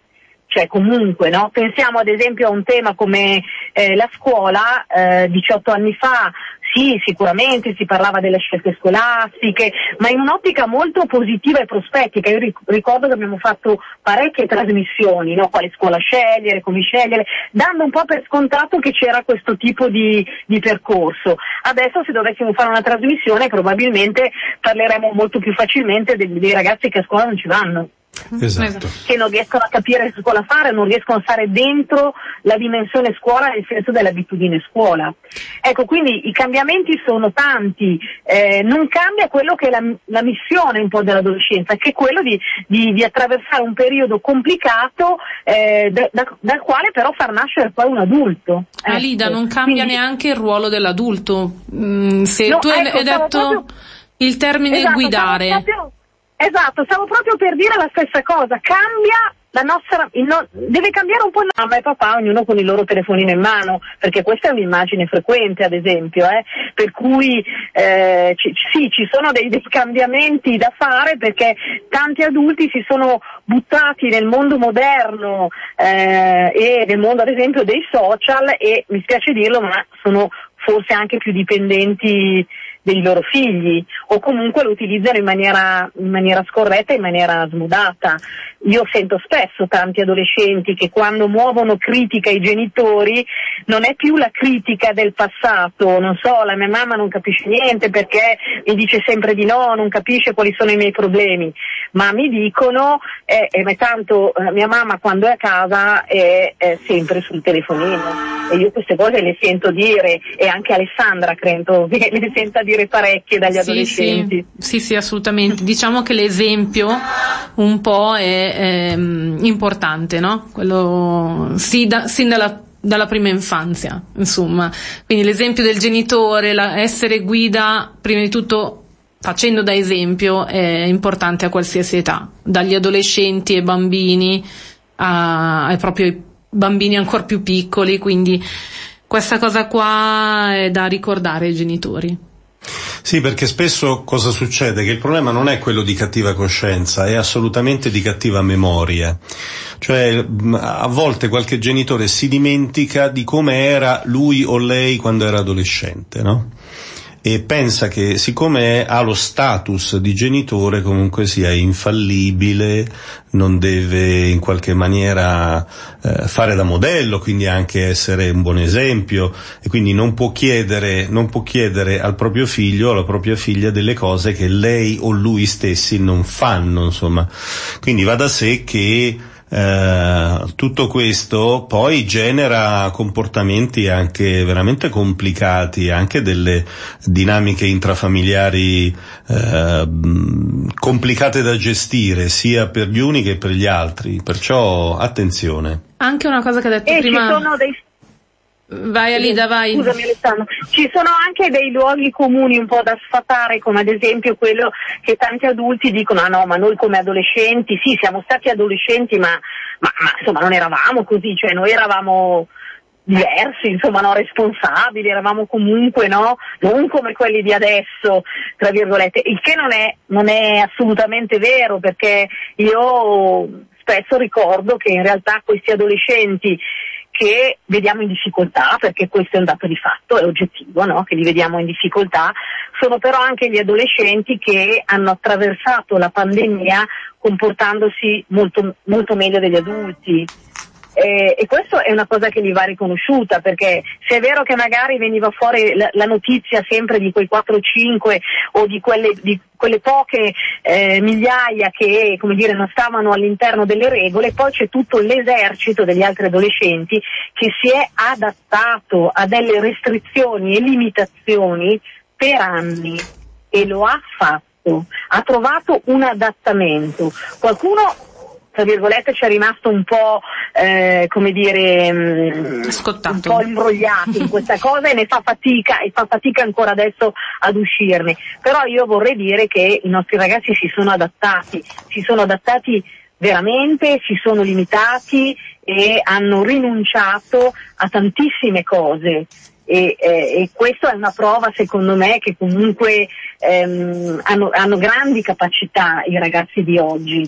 cioè comunque, no? Pensiamo ad esempio a un tema come eh, la scuola, eh, 18 anni fa sì, sicuramente si parlava delle scelte scolastiche, ma in un'ottica molto positiva e prospettica. Io ricordo che abbiamo fatto parecchie trasmissioni, no? quale scuola scegliere, come scegliere, dando un po' per scontato che c'era questo tipo di, di percorso. Adesso se dovessimo fare una trasmissione probabilmente parleremo molto più facilmente dei, dei ragazzi che a scuola non ci vanno. Esatto. che non riescono a capire che scuola fare, non riescono a stare dentro la dimensione scuola nel senso dell'abitudine scuola. Ecco, quindi i cambiamenti sono tanti, eh, non cambia quello che è la, la, missione un po' dell'adolescenza, che è quello di, di, di attraversare un periodo complicato eh, da, da, dal quale però far nascere poi un adulto. Ecco. Alida, non cambia quindi... neanche il ruolo dell'adulto. Mm, se no, tu ecco, hai detto proprio... il termine esatto, guidare. Proprio... Esatto, stavo proprio per dire la stessa cosa, cambia la nostra, no, deve cambiare un po' mamma e papà, ognuno con il loro telefonino in mano, perché questa è un'immagine frequente, ad esempio, eh, per cui eh, ci, sì, ci sono dei, dei, cambiamenti da fare perché tanti adulti si sono buttati nel mondo moderno eh, e nel mondo, ad esempio, dei social e mi spiace dirlo, ma sono forse anche più dipendenti dei loro figli o comunque lo utilizzano in maniera, in maniera scorretta, in maniera smudata. Io sento spesso tanti adolescenti che quando muovono critica ai genitori non è più la critica del passato, non so, la mia mamma non capisce niente perché mi dice sempre di no, non capisce quali sono i miei problemi, ma mi dicono, eh, eh, tanto eh, mia mamma quando è a casa è, è sempre sul telefonino e io queste cose le sento dire e anche Alessandra credo le senta dire parecchie dagli adolescenti. Sì, sì, sì assolutamente. diciamo che l'esempio un po' è ehm, importante, no? Quello, sì, da, sin dalla, dalla prima infanzia, insomma. Quindi l'esempio del genitore, la, essere guida, prima di tutto facendo da esempio, è importante a qualsiasi età, dagli adolescenti ai bambini a, ai propri bambini ancora più piccoli, quindi questa cosa qua è da ricordare ai genitori. Sì, perché spesso cosa succede? Che il problema non è quello di cattiva coscienza, è assolutamente di cattiva memoria. Cioè, a volte qualche genitore si dimentica di come era lui o lei quando era adolescente, no? E pensa che siccome ha lo status di genitore comunque sia infallibile, non deve in qualche maniera eh, fare da modello, quindi anche essere un buon esempio e quindi non può chiedere, non può chiedere al proprio figlio o alla propria figlia delle cose che lei o lui stessi non fanno, insomma. Quindi va da sé che eh, tutto questo poi genera comportamenti anche veramente complicati, anche delle dinamiche intrafamiliari eh, complicate da gestire sia per gli uni che per gli altri, perciò attenzione. Anche una cosa che ha detto e prima. Ci sono dei Vai Alida, vai. Scusami Alessandro. Ci sono anche dei luoghi comuni un po' da sfatare, come ad esempio quello che tanti adulti dicono, ah no, ma noi come adolescenti, sì, siamo stati adolescenti, ma, ma, ma insomma non eravamo così, cioè noi eravamo diversi, insomma, no, responsabili, eravamo comunque, no, non come quelli di adesso, tra virgolette, il che non è, non è assolutamente vero, perché io spesso ricordo che in realtà questi adolescenti che vediamo in difficoltà, perché questo è un dato di fatto, è oggettivo, no? che li vediamo in difficoltà, sono però anche gli adolescenti che hanno attraversato la pandemia comportandosi molto, molto meglio degli adulti. Eh, e questo è una cosa che gli va riconosciuta perché se è vero che magari veniva fuori la, la notizia sempre di quei 4-5 o di quelle, di quelle poche eh, migliaia che come dire, non stavano all'interno delle regole, poi c'è tutto l'esercito degli altri adolescenti che si è adattato a delle restrizioni e limitazioni per anni e lo ha fatto, ha trovato un adattamento. Qualcuno tra virgolette ci è rimasto un po' eh, come dire mm, un po' imbrogliato in questa cosa e ne fa fatica e fa fatica ancora adesso ad uscirne. Però io vorrei dire che i nostri ragazzi si sono adattati si sono adattati veramente si sono limitati e hanno rinunciato a tantissime cose. E, eh, e questa è una prova secondo me che comunque ehm, hanno, hanno grandi capacità i ragazzi di oggi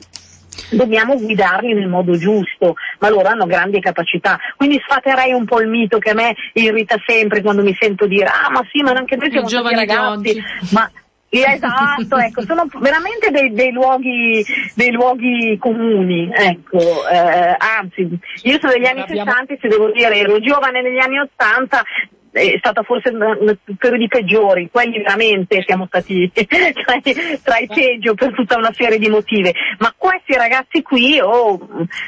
dobbiamo guidarli nel modo giusto, ma loro hanno grandi capacità. Quindi sfaterei un po' il mito che a me irrita sempre quando mi sento dire ah ma sì, ma anche noi siamo stati ragazzi, ma esatto, ecco, sono veramente dei, dei, luoghi, dei luoghi, comuni, ecco, eh, anzi, io sono degli anni Abbiamo... 60 se devo dire, ero giovane negli anni 80, è stata forse uno dei periodi peggiori, quelli veramente siamo stati tra, i, tra i peggio per tutta una serie di motivi, ma questi ragazzi qui, oh,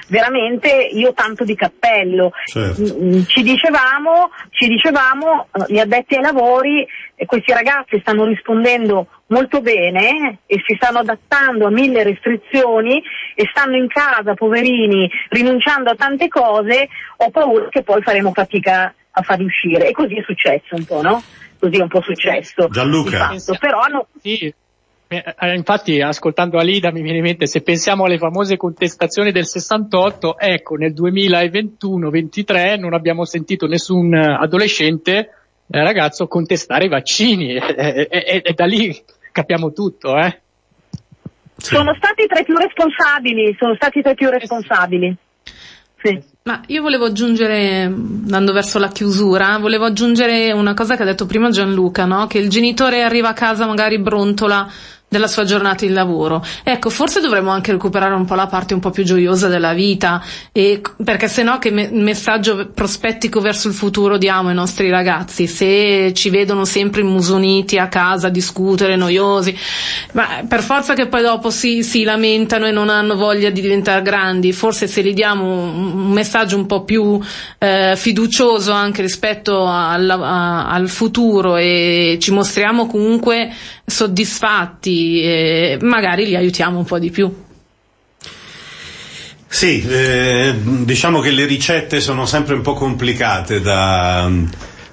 veramente io tanto di cappello, certo. Mm, mm, ci dicevamo, ci dicevamo, eh, gli addetti ai lavori, questi ragazzi stanno rispondendo molto bene e si stanno adattando a mille restrizioni e stanno in casa, poverini, rinunciando a tante cose, ho paura che poi faremo fatica a farli uscire. E così è successo un po', no? Così è un po' successo. Gianluca. Però hanno... Sì. Eh, infatti, ascoltando Alida mi viene in mente, se pensiamo alle famose contestazioni del 68, ecco, nel 2021-23 non abbiamo sentito nessun adolescente, eh, ragazzo, contestare i vaccini. E, e, e da lì capiamo tutto, eh. Sì. Sono stati tra i più responsabili, sono stati tra i più responsabili. Sì. Ma io volevo aggiungere, andando verso la chiusura, volevo aggiungere una cosa che ha detto prima Gianluca, no? Che il genitore arriva a casa magari brontola della sua giornata di lavoro. Ecco, forse dovremmo anche recuperare un po' la parte un po' più gioiosa della vita, e, perché se no che me- messaggio prospettico verso il futuro diamo ai nostri ragazzi? Se ci vedono sempre immusoniti a casa a discutere, noiosi, ma per forza che poi dopo si, si lamentano e non hanno voglia di diventare grandi, forse se gli diamo un messaggio un po' più eh, fiducioso anche rispetto al, a, al futuro e ci mostriamo comunque soddisfatti e magari li aiutiamo un po' di più. Sì, eh, diciamo che le ricette sono sempre un po' complicate da,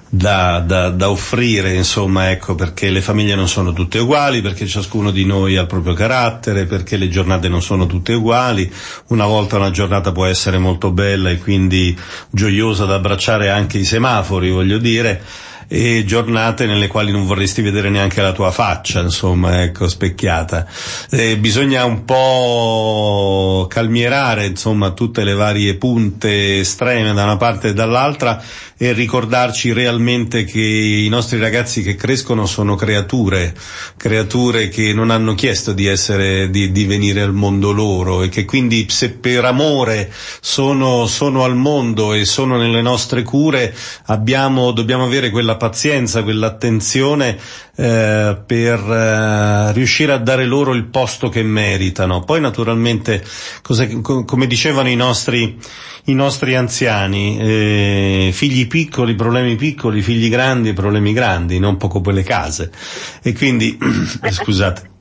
da, da, da, offrire, insomma, ecco, perché le famiglie non sono tutte uguali, perché ciascuno di noi ha il proprio carattere, perché le giornate non sono tutte uguali. Una volta una giornata può essere molto bella e quindi gioiosa da abbracciare anche i semafori, voglio dire e giornate nelle quali non vorresti vedere neanche la tua faccia, insomma, ecco, specchiata. Eh, bisogna un po' calmierare, insomma, tutte le varie punte estreme da una parte e dall'altra e ricordarci realmente che i nostri ragazzi che crescono sono creature, creature che non hanno chiesto di essere, di, di venire al mondo loro e che quindi se per amore sono, sono al mondo e sono nelle nostre cure abbiamo, dobbiamo avere quella pazienza, quell'attenzione eh, per eh, riuscire a dare loro il posto che meritano. Poi naturalmente, cosa, come dicevano i nostri, i nostri anziani, eh, figli piccoli, problemi piccoli, figli grandi, problemi grandi, non poco quelle case. E quindi, scusate.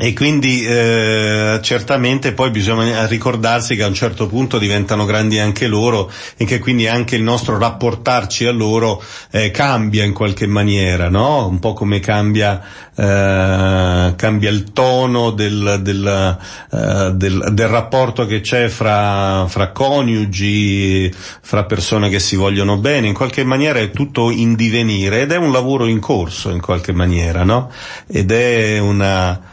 E quindi eh, certamente poi bisogna ricordarsi che a un certo punto diventano grandi anche loro e che quindi anche il nostro rapportarci a loro eh, cambia in qualche maniera, no? Un po' come cambia, eh, cambia il tono del, del, eh, del, del rapporto che c'è fra, fra coniugi, fra persone che si vogliono bene, in qualche maniera è tutto in divenire ed è un lavoro in corso in qualche maniera, no? Ed è una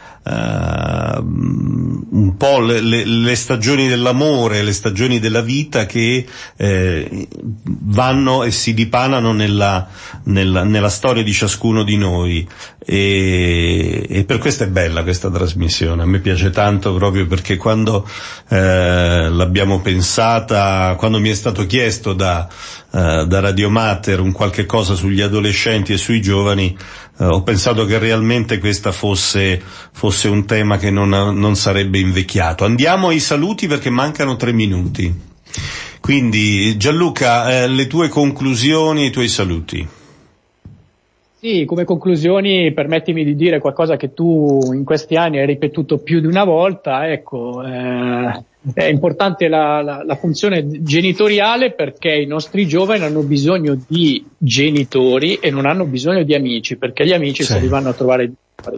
un po' le, le, le, stagioni dell'amore, le stagioni della vita che eh, vanno e si dipanano nella, nella, nella, storia di ciascuno di noi. E, e, per questo è bella questa trasmissione, a me piace tanto proprio perché quando eh, l'abbiamo pensata, quando mi è stato chiesto da, eh, da Radio Mater un qualche cosa sugli adolescenti e sui giovani, eh, ho pensato che realmente questo fosse, fosse, un tema che non, non sarebbe invecchiato. Andiamo ai saluti perché mancano tre minuti. Quindi Gianluca, eh, le tue conclusioni e i tuoi saluti. Sì, come conclusioni permettimi di dire qualcosa che tu in questi anni hai ripetuto più di una volta. Ecco, eh, è importante la, la, la, funzione genitoriale perché i nostri giovani hanno bisogno di genitori e non hanno bisogno di amici, perché gli amici sì. se li vanno a trovare.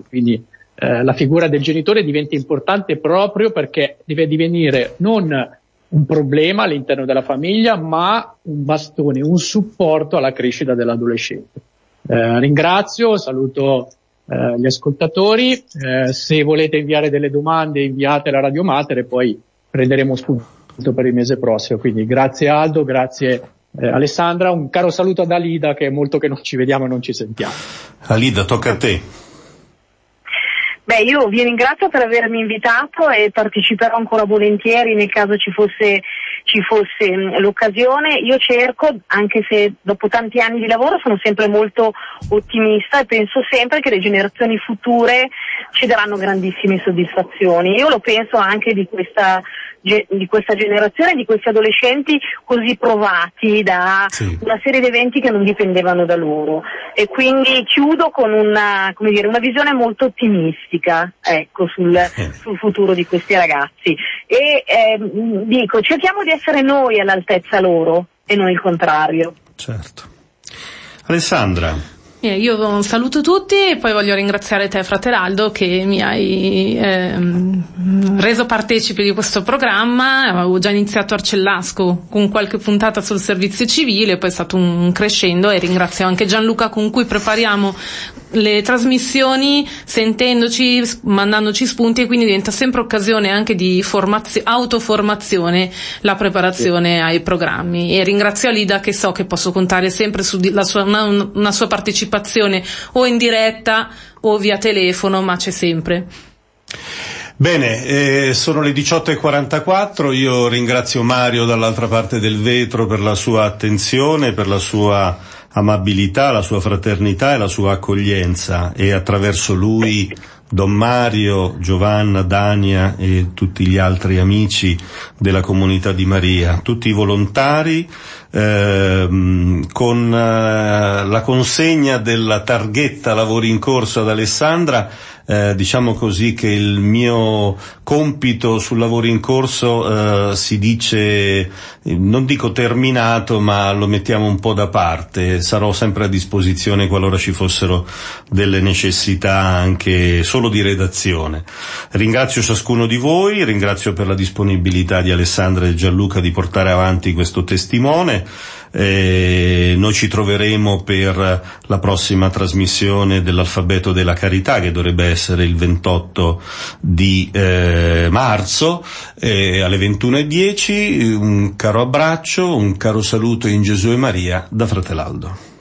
Quindi eh, la figura del genitore diventa importante proprio perché deve divenire non un problema all'interno della famiglia, ma un bastone, un supporto alla crescita dell'adolescente. Eh, ringrazio, saluto eh, gli ascoltatori, eh, se volete inviare delle domande inviate alla Radio Mater e poi prenderemo spunto per il mese prossimo. Quindi grazie Aldo, grazie eh, Alessandra, un caro saluto ad Alida che è molto che non ci vediamo e non ci sentiamo. Alida, tocca a te. Beh, io vi ringrazio per avermi invitato e parteciperò ancora volentieri nel caso ci fosse ci fosse mh, l'occasione. Io cerco, anche se dopo tanti anni di lavoro sono sempre molto ottimista e penso sempre che le generazioni future ci daranno grandissime soddisfazioni. Io lo penso anche di questa di questa generazione, di questi adolescenti così provati da sì. una serie di eventi che non dipendevano da loro. E quindi chiudo con una, dire, una visione molto ottimistica ecco, sul, eh. sul, futuro di questi ragazzi. E eh, dico, cerchiamo di essere noi all'altezza loro e non il contrario. Certo. Alessandra. Eh, io saluto tutti e poi voglio ringraziare te, Fratelaldo, che mi hai ehm, reso partecipe di questo programma. Avevo già iniziato Arcellasco con qualche puntata sul servizio civile, poi è stato un crescendo e ringrazio anche Gianluca con cui prepariamo le trasmissioni sentendoci, mandandoci spunti e quindi diventa sempre occasione anche di formazio- autoformazione la preparazione sì. ai programmi. E ringrazio Alida che so che posso contare sempre su sua, una, una sua partecipazione o in diretta o via telefono, ma c'è sempre. Bene, eh, sono le 18.44, io ringrazio Mario dall'altra parte del vetro per la sua attenzione, per la sua amabilità, la sua fraternità e la sua accoglienza e attraverso lui Don Mario, Giovanna, Dania e tutti gli altri amici della comunità di Maria, tutti i volontari, ehm, con eh, la consegna della targhetta lavori in corso ad Alessandra eh, diciamo così che il mio compito sul lavoro in corso eh, si dice, non dico terminato, ma lo mettiamo un po' da parte. Sarò sempre a disposizione qualora ci fossero delle necessità anche solo di redazione. Ringrazio ciascuno di voi, ringrazio per la disponibilità di Alessandra e Gianluca di portare avanti questo testimone. Eh, noi ci troveremo per la prossima trasmissione dell'alfabeto della carità che dovrebbe essere il 28 di eh, marzo eh, alle 21.10. Un caro abbraccio, un caro saluto in Gesù e Maria da Fratelaldo.